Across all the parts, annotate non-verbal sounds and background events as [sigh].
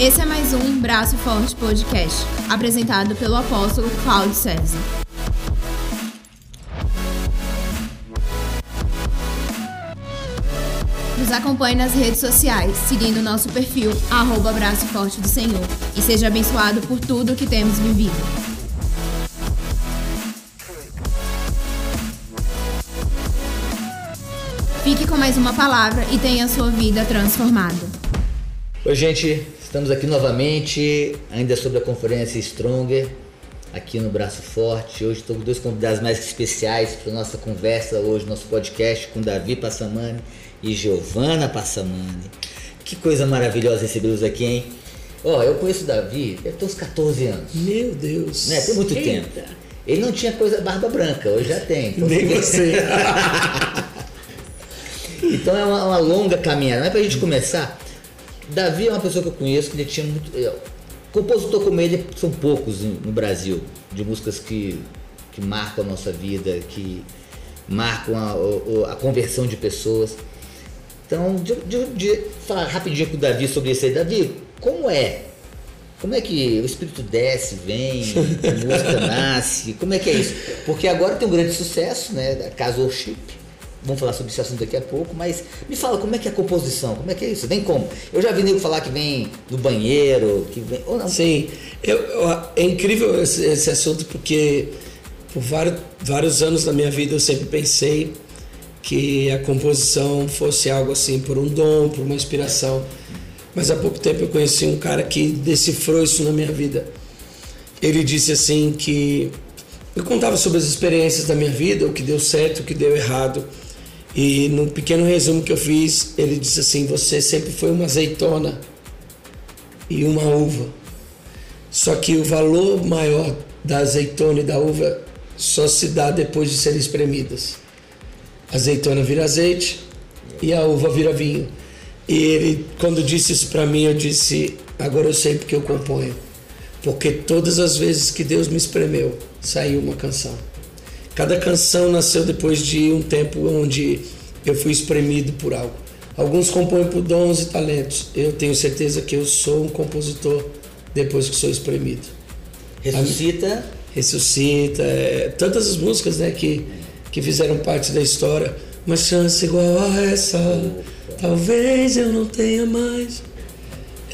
Esse é mais um Braço Forte Podcast, apresentado pelo apóstolo Cláudio César. Nos acompanhe nas redes sociais, seguindo nosso perfil, arroba Braço Forte do Senhor, e seja abençoado por tudo que temos vivido. Fique com mais uma palavra e tenha sua vida transformada. Oi, gente, estamos aqui novamente, ainda sobre a conferência Stronger, aqui no Braço Forte. Hoje estou com dois convidados mais especiais para nossa conversa hoje, nosso podcast com Davi Passamani e Giovana Passamani. Que coisa maravilhosa recebê-los aqui, hein? Ó, eu conheço o Davi, deve ter uns 14 anos. Meu Deus. Né? Tem muito Eita. tempo. Ele não tinha coisa barba branca, hoje já tem. Então, Nem [laughs] você-. Então é uma, uma longa caminhada. Mas pra gente começar, Davi é uma pessoa que eu conheço que ele tinha muito. é, compositor como ele são poucos no Brasil, de músicas que, que marcam a nossa vida, que marcam a, o- a conversão de pessoas. Então, de, de, de falar rapidinho com o Davi sobre isso aí. Davi, como é? Como é que o espírito desce, vem, a música [laughs] nasce? Como é que é isso? Porque agora tem um grande sucesso, né? Da Casa Worship. Vamos falar sobre esse assunto daqui a pouco, mas me fala como é que é a composição, como é que é isso? Vem como? Eu já vi nego falar que vem no banheiro, que vem. Ou não. Sim, eu, eu- é incrível esse, esse assunto porque por vários, vários anos da minha vida eu sempre pensei que a composição fosse algo assim por um dom, por uma inspiração. Mas há pouco tempo eu conheci um cara que decifrou isso na minha vida. Ele disse assim que eu contava sobre as experiências da minha vida, o que deu certo, o que deu errado. E no pequeno resumo que eu fiz, ele disse assim: Você sempre foi uma azeitona e uma uva. Só que o valor maior da azeitona e da uva só se dá depois de serem espremidas. A azeitona vira azeite e a uva vira vinho. E ele, quando disse isso para mim, eu disse: agora eu sei porque eu componho. Porque todas as vezes que Deus me espremeu, saiu uma canção. Cada canção nasceu depois de um tempo onde eu fui espremido por algo. Alguns compõem por dons e talentos. Eu tenho certeza que eu sou um compositor depois que sou espremido. Ressuscita. Ressuscita, é, tantas as músicas né, que, que fizeram parte da história. Uma chance igual a essa, talvez eu não tenha mais.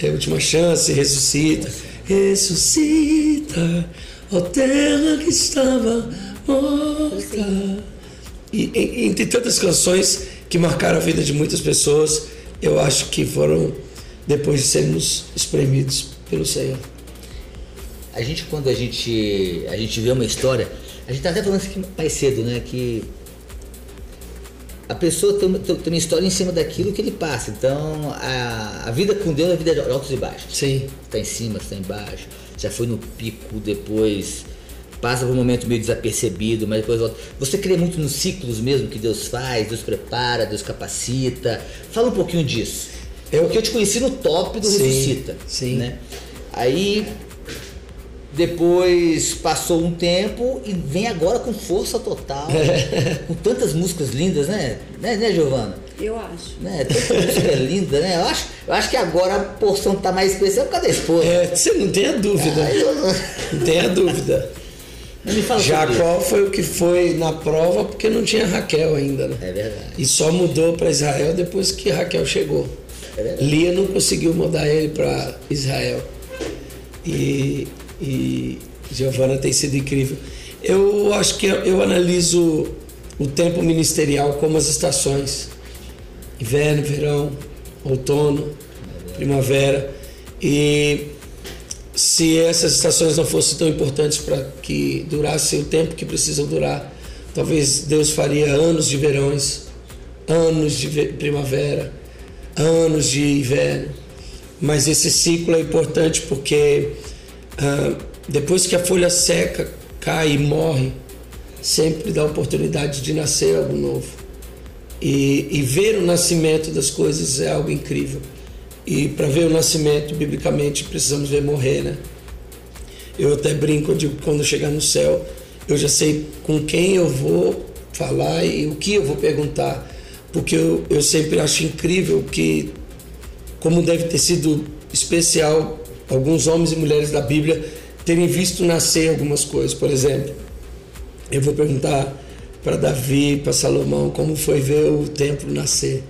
É a última chance, ressuscita. Ressuscita, ó terra que estava morta. E, e- entre tantas canções que marcaram a vida de muitas pessoas, eu acho que foram depois de sermos espremidos pelo Senhor. A gente, quando a gente, a gente vê uma história, a gente tá até falando isso aqui mais cedo, né? Que a pessoa tem, uma- tem uma história em cima daquilo que ele passa. Então, a, a vida com Deus é vida de altos e baixos. Sim. Está em cima, está embaixo. Já foi no pico, depois passa por um momento meio desapercebido, mas depois volta. Você crê muito nos ciclos mesmo que Deus faz, Deus prepara, Deus capacita. Fala um pouquinho disso. Eu- Porque eu te conheci no top do Sim, Ressuscita. sim. Né? Aí depois passou um tempo e vem agora com força total, [laughs] com tantas músicas lindas, né? Né, né Giovana? Eu acho. Né? Tanta música [laughs] linda, né? Eu acho, eu acho que agora a porção tá mais especial por causa da esposa. É, você não tem a dúvida. Aí eu- Não tem a dúvida. Jacó foi o que foi na prova porque não tinha Raquel ainda, né? É verdade. E só mudou para Israel depois que Raquel chegou. É. Lia não conseguiu mudar ele para Israel. E, e Giovana tem sido incrível. Eu acho que eu analiso o tempo ministerial como as estações: inverno, verão, outono, primavera. E se essas estações não fossem tão importantes para que durasse o tempo que precisam durar, talvez Deus faria anos de verões, anos de ve- primavera, anos de inverno. Mas esse ciclo é importante porque ah, depois que a folha seca, cai e morre, sempre dá oportunidade de nascer algo novo. E, e ver o nascimento das coisas é algo incrível. E para ver o nascimento, biblicamente, precisamos ver morrer, né? Eu até brinco, eu digo, quando chegar no céu, eu já sei com quem eu vou falar e o que eu vou perguntar. Porque eu, eu sempre acho incrível que, como deve ter sido especial alguns homens e mulheres da Bíblia terem visto nascer algumas coisas. Por exemplo, eu vou perguntar para Davi, para Salomão, como foi ver o templo nascer.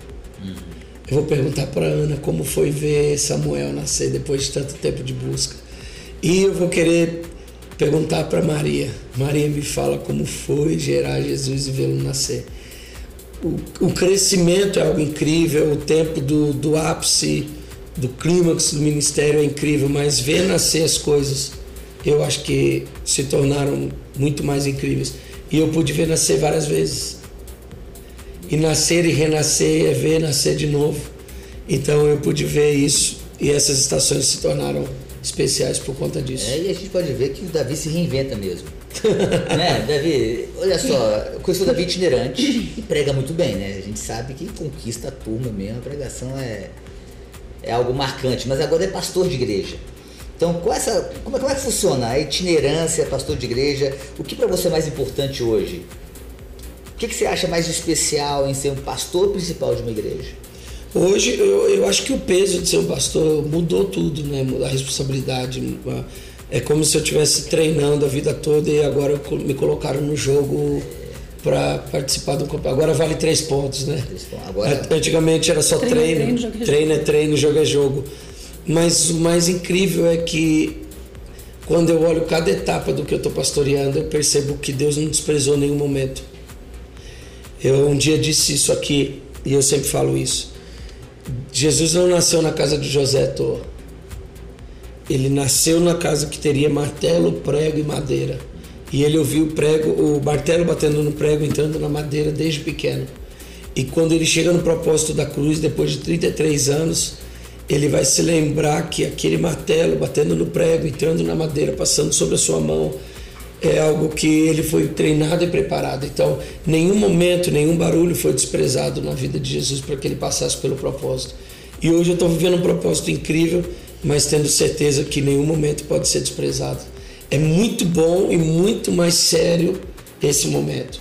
Eu vou perguntar para Ana como foi ver Samuel nascer depois de tanto tempo de busca. E eu vou querer perguntar para Maria. Maria me fala como foi gerar Jesus e vê-lo nascer. O, o, crescimento é algo incrível, o tempo do, do ápice, do clímax do ministério é incrível, mas ver nascer as coisas, eu acho que se tornaram muito mais incríveis. E eu pude ver nascer várias vezes. E nascer e renascer é ver nascer de novo. Então eu pude ver isso e essas estações se tornaram especiais por conta disso. É, e a gente pode ver que o Davi se reinventa mesmo. [laughs] né, Davi, olha só, conheceu o Davi itinerante e prega muito bem, né? A gente sabe que conquista a turma mesmo, a pregação é, é algo marcante, mas agora é pastor de igreja. Então, com essa, como, é, como é que funciona a itinerância, pastor de igreja? O que para você é mais importante hoje? O que, que você acha mais especial em ser um pastor principal de uma igreja? Hoje eu, eu acho que o peso de ser um pastor mudou tudo, né? A responsabilidade. É como se eu estivesse treinando a vida toda e agora me colocaram no jogo para participar do campeonato. Agora vale três pontos, né? Agora... Antigamente era só treino. Treino, treino, é treino é treino, jogo é jogo. Mas o mais incrível é que quando eu olho cada etapa do que eu estou pastoreando, eu percebo que Deus não desprezou nenhum momento. Eu um dia disse isso aqui e eu sempre falo isso. Jesus não nasceu na casa de José toa. Ele nasceu na casa que teria martelo, prego e madeira. E ele ouviu o prego, o martelo batendo no prego, entrando na madeira desde pequeno. E quando ele chega no propósito da cruz, depois de 33 anos, ele vai se lembrar que aquele martelo batendo no prego, entrando na madeira, passando sobre a sua mão, é algo que ele foi treinado e preparado. Então, nenhum momento, nenhum barulho foi desprezado na vida de Jesus para que ele passasse pelo propósito. E hoje eu estou vivendo um propósito incrível, mas tendo certeza que nenhum momento pode ser desprezado. É muito bom e muito mais sério esse momento.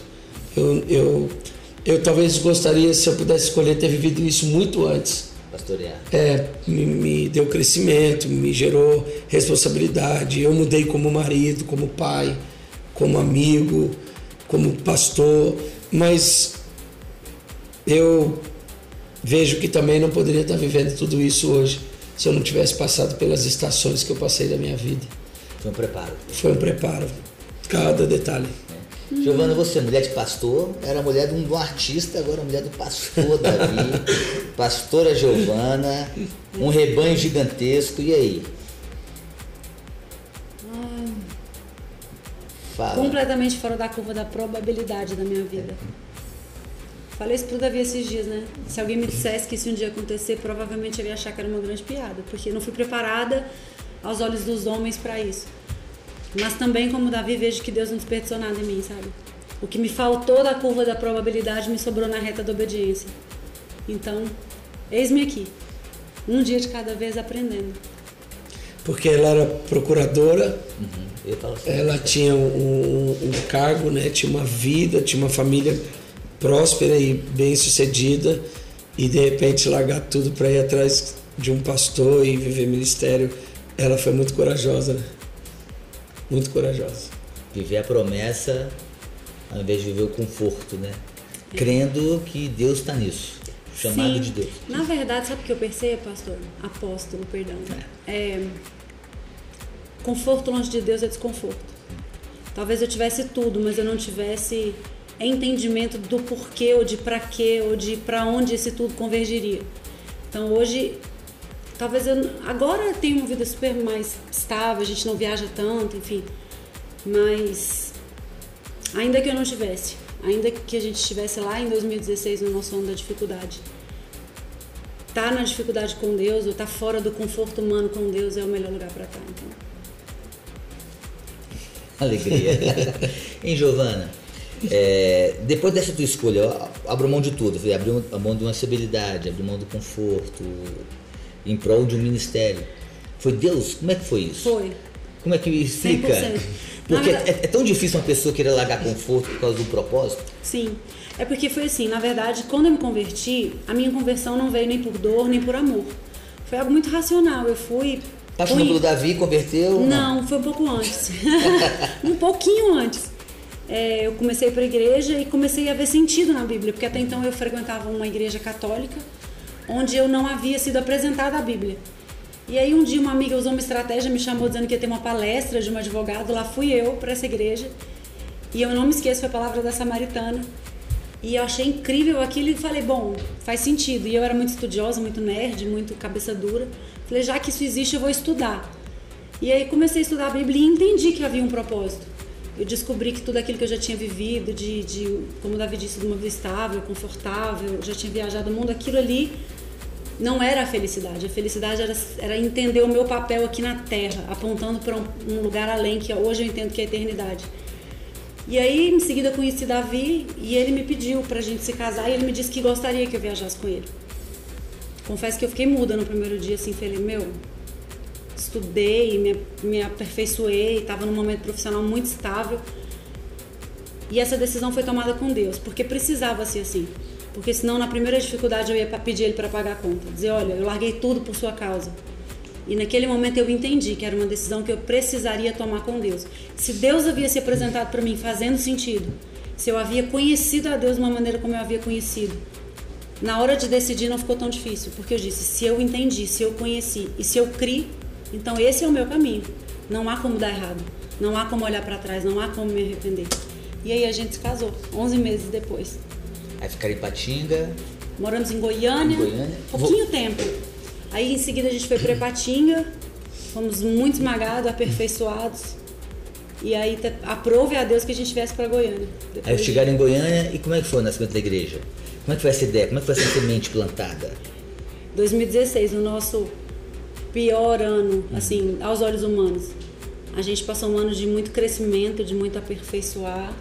Eu, eu, eu talvez gostaria, se eu pudesse escolher, ter vivido isso muito antes pastorear? É, me, me, deu crescimento, me gerou responsabilidade. Eu mudei como marido, como pai, como amigo, como pastor, mas eu vejo que também não poderia estar vivendo tudo isso hoje se eu não tivesse passado pelas estações que eu passei da minha vida. Foi um preparo. Foi um preparo, cada detalhe. Giovana, você, mulher de pastor, era mulher de um, artista, agora mulher do pastor Davi, [laughs] pastora Giovana, um rebanho gigantesco, e aí? Fala. Completamente fora da curva da probabilidade da minha vida. Falei isso pro Davi esses dias, né? Se alguém me dissesse que isso um dia acontecer, provavelmente eu ia achar que era uma grande piada, porque eu não fui preparada aos olhos dos homens para isso. Mas também, como Davi, vejo que Deus não desperdiçou nada em mim, sabe? O que me faltou da curva da probabilidade me sobrou na reta da obediência. Então, eis-me aqui, um dia de cada vez aprendendo. Porque ela era procuradora, uhum. Ela tinha um, um, cargo, né? tinha uma vida, tinha uma família próspera e bem sucedida, e de repente largar tudo para ir atrás de um pastor e viver ministério, ela foi muito corajosa. Né? muito corajosa. Viver a promessa ao invés de viver o conforto, né? Crendo que Deus está nisso. Chamado Sim. de Deus. Na verdade, sabe o que eu percebo, pastor? Apóstolo, perdão. É. é conforto longe de Deus é desconforto. Talvez eu tivesse tudo, mas eu não tivesse entendimento do porquê ou de para quê ou de para onde esse tudo convergiria. Então hoje Talvez eu agora eu uma vida super mais estável, a gente não viaja tanto, enfim. Mas ainda que eu não tivesse, ainda que a gente estivesse lá em 2016 no nosso ano da dificuldade, tá na dificuldade com Deus ou tá fora do conforto humano com Deus é o melhor lugar para estar. Então. Alegria. [laughs] em Giovana, é, depois dessa tua escolha, eu abro mão de tudo, abri a mão de uma estabilidade, abri mão do conforto, em prol de um ministério. Foi Deus? Como é que foi isso? Foi. Como é que explica? 100%. Porque é, é, tão difícil uma pessoa querer largar conforto por causa do propósito? Sim. É porque foi assim, na verdade, quando eu me converti, a minha conversão não veio nem por dor, nem por amor. Foi algo muito racional. Eu fui. Apaixonou fui... pelo Davi, converteu? Não, foi um pouco antes. [laughs] um pouquinho antes. É, eu comecei para a igreja e comecei a ver sentido na Bíblia, porque até então eu frequentava uma igreja católica onde eu não havia sido apresentada a Bíblia. E aí um dia uma amiga usou uma estratégia, me chamou dizendo que ia ter uma palestra de um advogado, lá fui eu para essa igreja. E eu não me esqueço, foi a palavra da samaritana. E eu achei incrível aquilo e falei, bom, faz sentido. E eu era muito estudiosa, muito nerd, muito cabeça dura. Falei, já que isso existe, eu vou estudar. E aí comecei a estudar a Bíblia e entendi que havia um propósito. Eu descobri que tudo aquilo que eu já tinha vivido, de, de como Davi disse, de uma vida estável, confortável, já tinha viajado o mundo, aquilo ali não era a felicidade. A felicidade era, era entender o meu papel aqui na Terra, apontando para um, um lugar além, que hoje eu entendo que é a eternidade. E aí, em seguida, conheci Davi e ele me pediu pra gente se casar e ele me disse que gostaria que eu viajasse com ele. Confesso que eu fiquei muda no primeiro dia, assim, falei, meu, estudei, me, me aperfeiçoei, estava num momento profissional muito estável. E essa decisão foi tomada com Deus, porque precisava ser assim. Porque senão, na primeira dificuldade, eu ia pedir ele para pagar a conta. Dizer, olha, eu larguei tudo por sua causa. E naquele momento eu entendi que era uma decisão que eu precisaria tomar com Deus. Se Deus havia se apresentado para mim fazendo sentido, se eu havia conhecido a Deus de uma maneira como eu havia conhecido, na hora de decidir não ficou tão difícil, porque eu disse: se eu entendi, se eu conheci e se eu criei, então esse é o meu caminho. Não há como dar errado, não há como olhar para trás, não há como me arrepender. E aí a gente se casou, 11 meses depois. Aí ficaram em Patinga. Moramos em Goiânia, Em Goiânia. pouquinho tempo. Aí em seguida a gente foi para Patinga, fomos muito esmagados, aperfeiçoados. E aí aprove a Deus que a gente viesse para Goiânia. Depois Aí chegaram em Goiânia e como é que foi o nascimento da igreja? Como é que foi essa ideia? Como é que foi essa semente plantada? 2016, o nosso pior ano, assim, aos olhos humanos. A gente passou um ano de muito crescimento, de muito aperfeiçoar,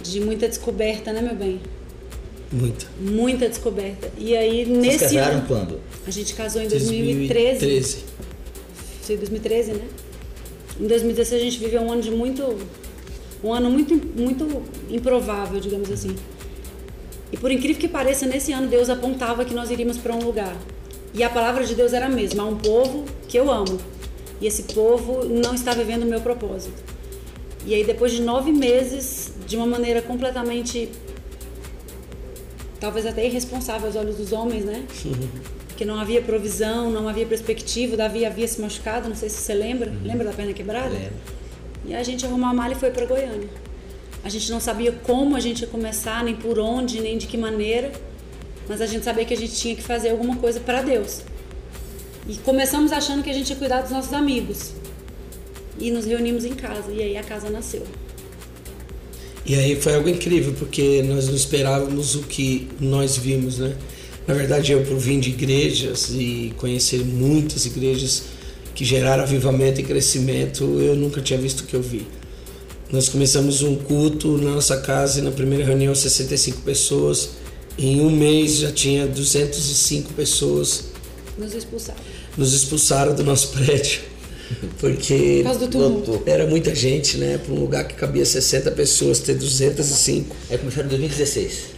de muita descoberta, né, meu bem? Muito. Muita descoberta. E aí, Vocês nesse casaram ano. quando? A gente casou em 2013. 2013. Foi 2013, né? Em 2016 a gente viveu um ano de muito. Um ano muito, muito improvável, digamos assim. E por incrível que pareça, nesse ano Deus apontava que nós iríamos para um lugar. E a palavra de Deus era a mesma: há um povo que eu amo. E esse povo não está vivendo o meu propósito. E aí, depois de nove meses, de uma maneira completamente. talvez até irresponsável aos olhos dos homens, né? Porque não havia provisão, não havia perspectiva. Davi havia se machucado, não sei se você lembra. Lembra da perna quebrada? Lembro. E a gente arrumou a mala e foi para Goiânia. A gente não sabia como a gente ia começar, nem por onde, nem de que maneira, mas a gente sabia que a gente tinha que fazer alguma coisa para Deus. E começamos achando que a gente ia cuidar dos nossos amigos. E nos reunimos em casa, e aí a casa nasceu. E aí foi algo incrível, porque nós não esperávamos o que nós vimos, né? Na verdade, eu por vir de igrejas e conhecer muitas igrejas que geraram avivamento e crescimento, eu nunca tinha visto o que eu vi. Nós começamos um culto na nossa casa e na primeira reunião 65 pessoas. Em um mês já tinha 205 pessoas. Nos expulsaram. Nos expulsaram do nosso [laughs] prédio. Porque Por causa do tumulto. Lotou. era muita gente, né? Para um lugar que cabia 60 pessoas, ter 205. Aí começaram em 2016.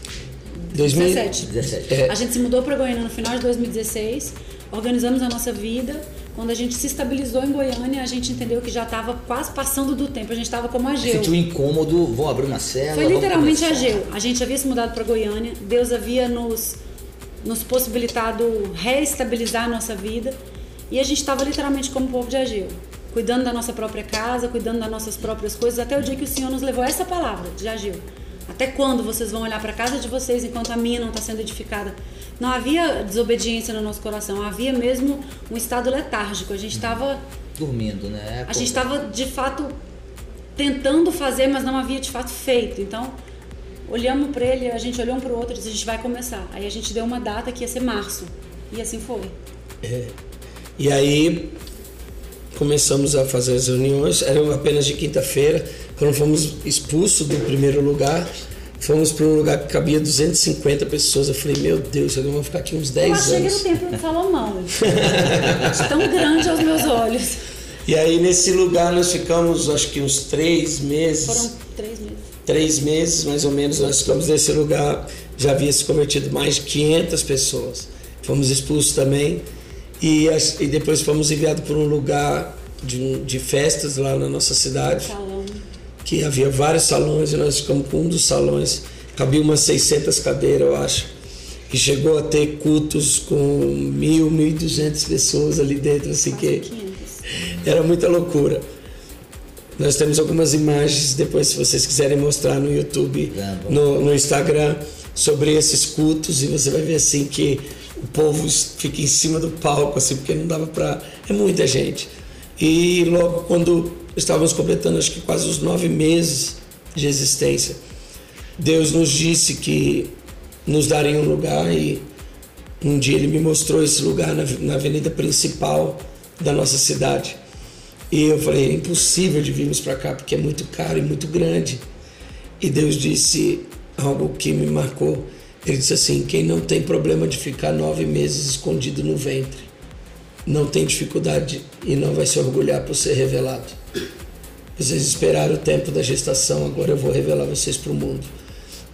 2000 17. 17. É. A gente se mudou para Goiânia no final de 2016, organizamos a nossa vida. Quando a gente se estabilizou em Goiânia, a gente entendeu que já estava quase passando do tempo. A gente estava como a Geu. Sentiu um incômodo, vão abrir uma cela. Foi literalmente a. Geu. A gente havia se mudado para Goiânia, Deus havia nos, nos possibilitado reestabilizar a nossa vida e a gente estava literalmente como o povo de Ageu, cuidando da nossa própria casa, cuidando das nossas próprias coisas, até o dia que o Senhor nos levou essa palavra de Ageu. Até quando vocês vão olhar para a casa de vocês enquanto a minha não está sendo edificada? Não havia desobediência no nosso coração, havia mesmo um estado letárgico. A gente estava Dormindo, né? a gente estava de fato tentando fazer, mas não havia de fato feito. Então, olhamos para ele, a gente olhou um para o outro e disse: a gente vai começar. Aí a gente deu uma data que ia ser março. E assim foi. E aí começamos a fazer as reuniões, eram apenas de quinta-feira. Quando fomos expulsos do primeiro lugar, fomos para um lugar que cabia 250 pessoas. Eu falei, meu Deus, eu vou ficar aqui uns Eu 10 achei que era o anos. templo [laughs] de Salomão. Tão grande aos meus olhos. E aí nesse lugar nós ficamos acho que uns três meses. Foram três meses. três meses mais ou menos nós ficamos nesse lugar já havia se convertido mais de 500 pessoas fomos expulsos também E, e depois fomos enviados para um lugar de, de festas lá na nossa cidade Salão. que havia vários salões e nós ficamos com um dos salões, cabia umas 600 cadeiras, eu acho, e chegou a ter cultos com mil, mil e duzentas pessoas ali dentro, assim que 500. era muita loucura. Nós temos algumas imagens, depois se vocês quiserem mostrar no YouTube, Vamos. no, no Instagram, sobre esses cultos, e você vai ver assim que o povo fica em cima do palco, assim, porque não dava para. É muita gente. E logo quando estávamos completando, acho que quase os nove meses de existência, Deus nos disse que nos daria um lugar e um dia ele me mostrou esse lugar na, na avenida principal da nossa cidade. E eu falei, é impossível de virmos para cá porque é muito caro e muito grande. E Deus disse algo que me marcou. Ele disse assim: quem não tem problema de ficar nove meses escondido no ventre, não tem dificuldade e não vai se orgulhar por ser revelado. Vocês esperaram o tempo da gestação, agora eu vou revelar vocês para o mundo.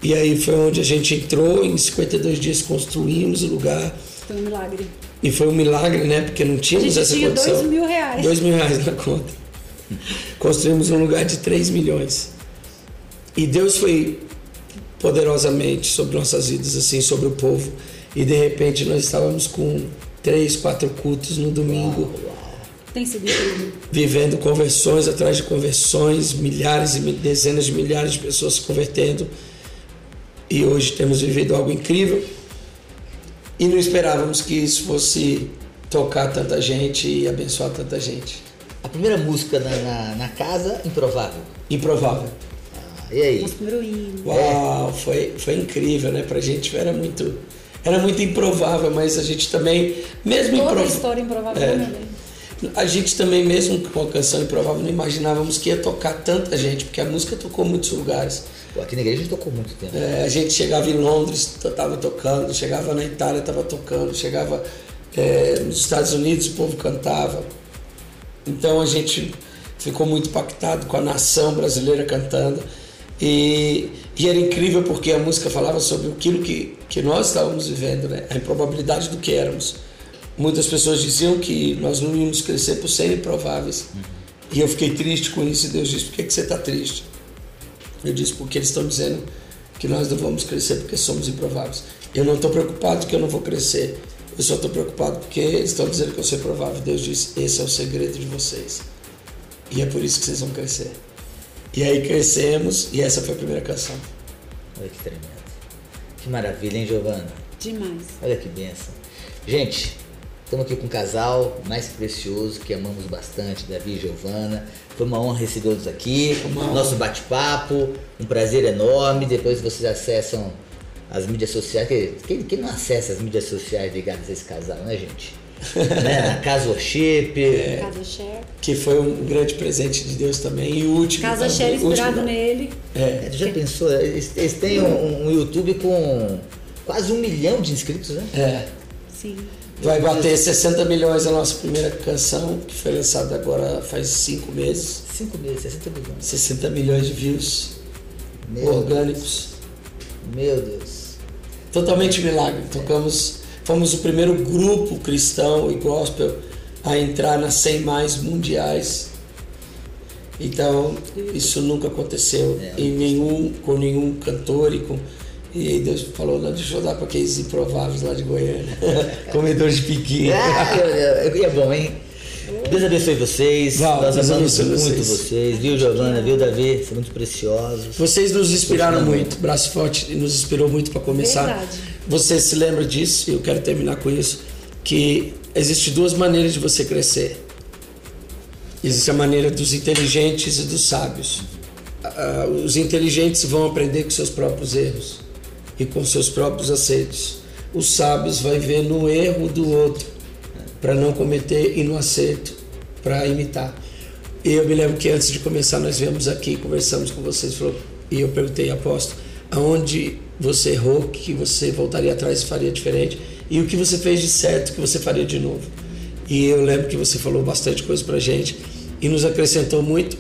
E aí foi onde a gente entrou, em 52 dias construímos o lugar. Foi um milagre. E foi um milagre, né? Porque não tínhamos essa tinha condição. dois mil reais. Dois mil reais na conta. Construímos um lugar de 3 milhões. E Deus foi poderosamente sobre nossas vidas, assim, sobre o povo. E de repente nós estávamos com três, quatro cultos no domingo, Tem sido incrível. vivendo conversões atrás de conversões, milhares e dezenas de milhares de pessoas se convertendo. E hoje temos vivido algo incrível. E não esperávamos que isso fosse tocar tanta gente e abençoar tanta gente. A primeira música na, na, na casa, improvável. Improvável. E aí? Uau, foi, foi incrível, né? Pra gente era muito, era muito improvável, mas a gente também, mesmo Toda a improvável. história improvável É. lei. A gente também, mesmo com a canção improvável, não imaginávamos que ia tocar tanta gente, porque a música tocou em muitos lugares. Pô, aqui na igreja a gente tocou muito tempo. É, a gente chegava em Londres, estava tocando, chegava na Itália, estava tocando, chegava é, nos Estados Unidos, o povo cantava. Então a gente ficou muito impactado com a nação brasileira cantando. E, e era incrível porque a música falava sobre aquilo que, que nós estávamos vivendo, né? a improbabilidade do que éramos. Muitas pessoas diziam que nós não íamos crescer por serem improváveis. E eu fiquei triste com isso e Deus disse: por que, que você está triste? Eu disse porque eles estão dizendo que nós não vamos crescer porque somos improváveis. Eu não estou preocupado que eu não vou crescer. Eu só estou preocupado porque eles estão dizendo que eu sou improvável. Deus disse: esse é o segredo de vocês. E é por isso que vocês vão crescer. E aí crescemos e essa foi a primeira canção. Olha que tremendo. Que maravilha, hein, Giovana? Demais. Olha que benção. Gente, estamos aqui com um casal mais precioso que amamos bastante, Davi e Giovana. Foi uma honra recebê-los aqui. uma. Nosso bate-papo, um prazer enorme. Depois vocês acessam as mídias sociais. Quem, quem não acessa as mídias sociais ligadas a esse casal, né, gente? Né? Na Casa Worship. Casa Share. Que foi um grande presente de Deus também. E o último. Casa último inspirado não. nele. É, É, já pensou? Eles, eles têm um, um YouTube com quase um milhão de inscritos, né? é. Sim. Vai bater 60 milhões a nossa primeira canção, que foi lançada agora faz cinco meses. Cinco meses, 60 milhões. 60 milhões de views Meu, orgânicos. meu Deus. Totalmente milagre. Tocamos, fomos o primeiro grupo cristão e gospel a entrar nas 100 mais mundiais. Então, isso nunca aconteceu É, em nenhum, com nenhum cantor e com. E aí Deus falou, não, deixa eu dar para aqueles improváveis lá de Goiânia, [laughs] comedores de piquinha. Ah, é, é, é bom, hein? Deus abençoe vocês. Val, Nós Deus amamos abençoe muito vocês. vocês. Viu, Giovana? Viu, Davi? São muito preciosos. Vocês nos inspiraram Continua. muito. Braço Forte nos inspirou muito para começar. Verdade. Você se lembra disso? Eu quero terminar com isso. Que existe duas maneiras de você crescer. Existe a maneira dos inteligentes e dos sábios. Ah, os inteligentes vão aprender com seus próprios erros e com seus próprios acertos. Os sábios vai ver no erro do outro para não cometer e no acerto para imitar. E eu me lembro que antes de começar nós viemos aqui, conversamos com vocês, falou, e eu perguntei, apóstolo, aonde você errou, que você voltaria atrás e faria diferente, e o que você fez de certo que você faria de novo. E eu lembro que você falou bastante coisa pra gente e nos acrescentou muito.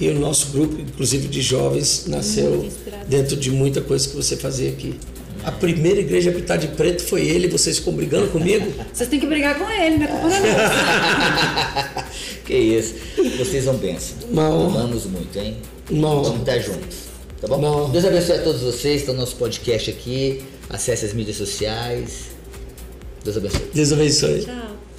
E o nosso grupo, inclusive de jovens, nasceu dentro de muita coisa que você fazia aqui. A primeira igreja a pintar de preto foi ele, vocês ficam brigando comigo? [laughs] Vocês têm que brigar com ele, né? Culpa não nossa. [laughs] que isso. Vocês são bênção. Amamos muito, hein? Honra. Vamos estar juntos. Tá bom? Deus abençoe a todos vocês. Está no nosso podcast aqui. Acesse as mídias sociais. Deus abençoe. Deus abençoe. Tchau.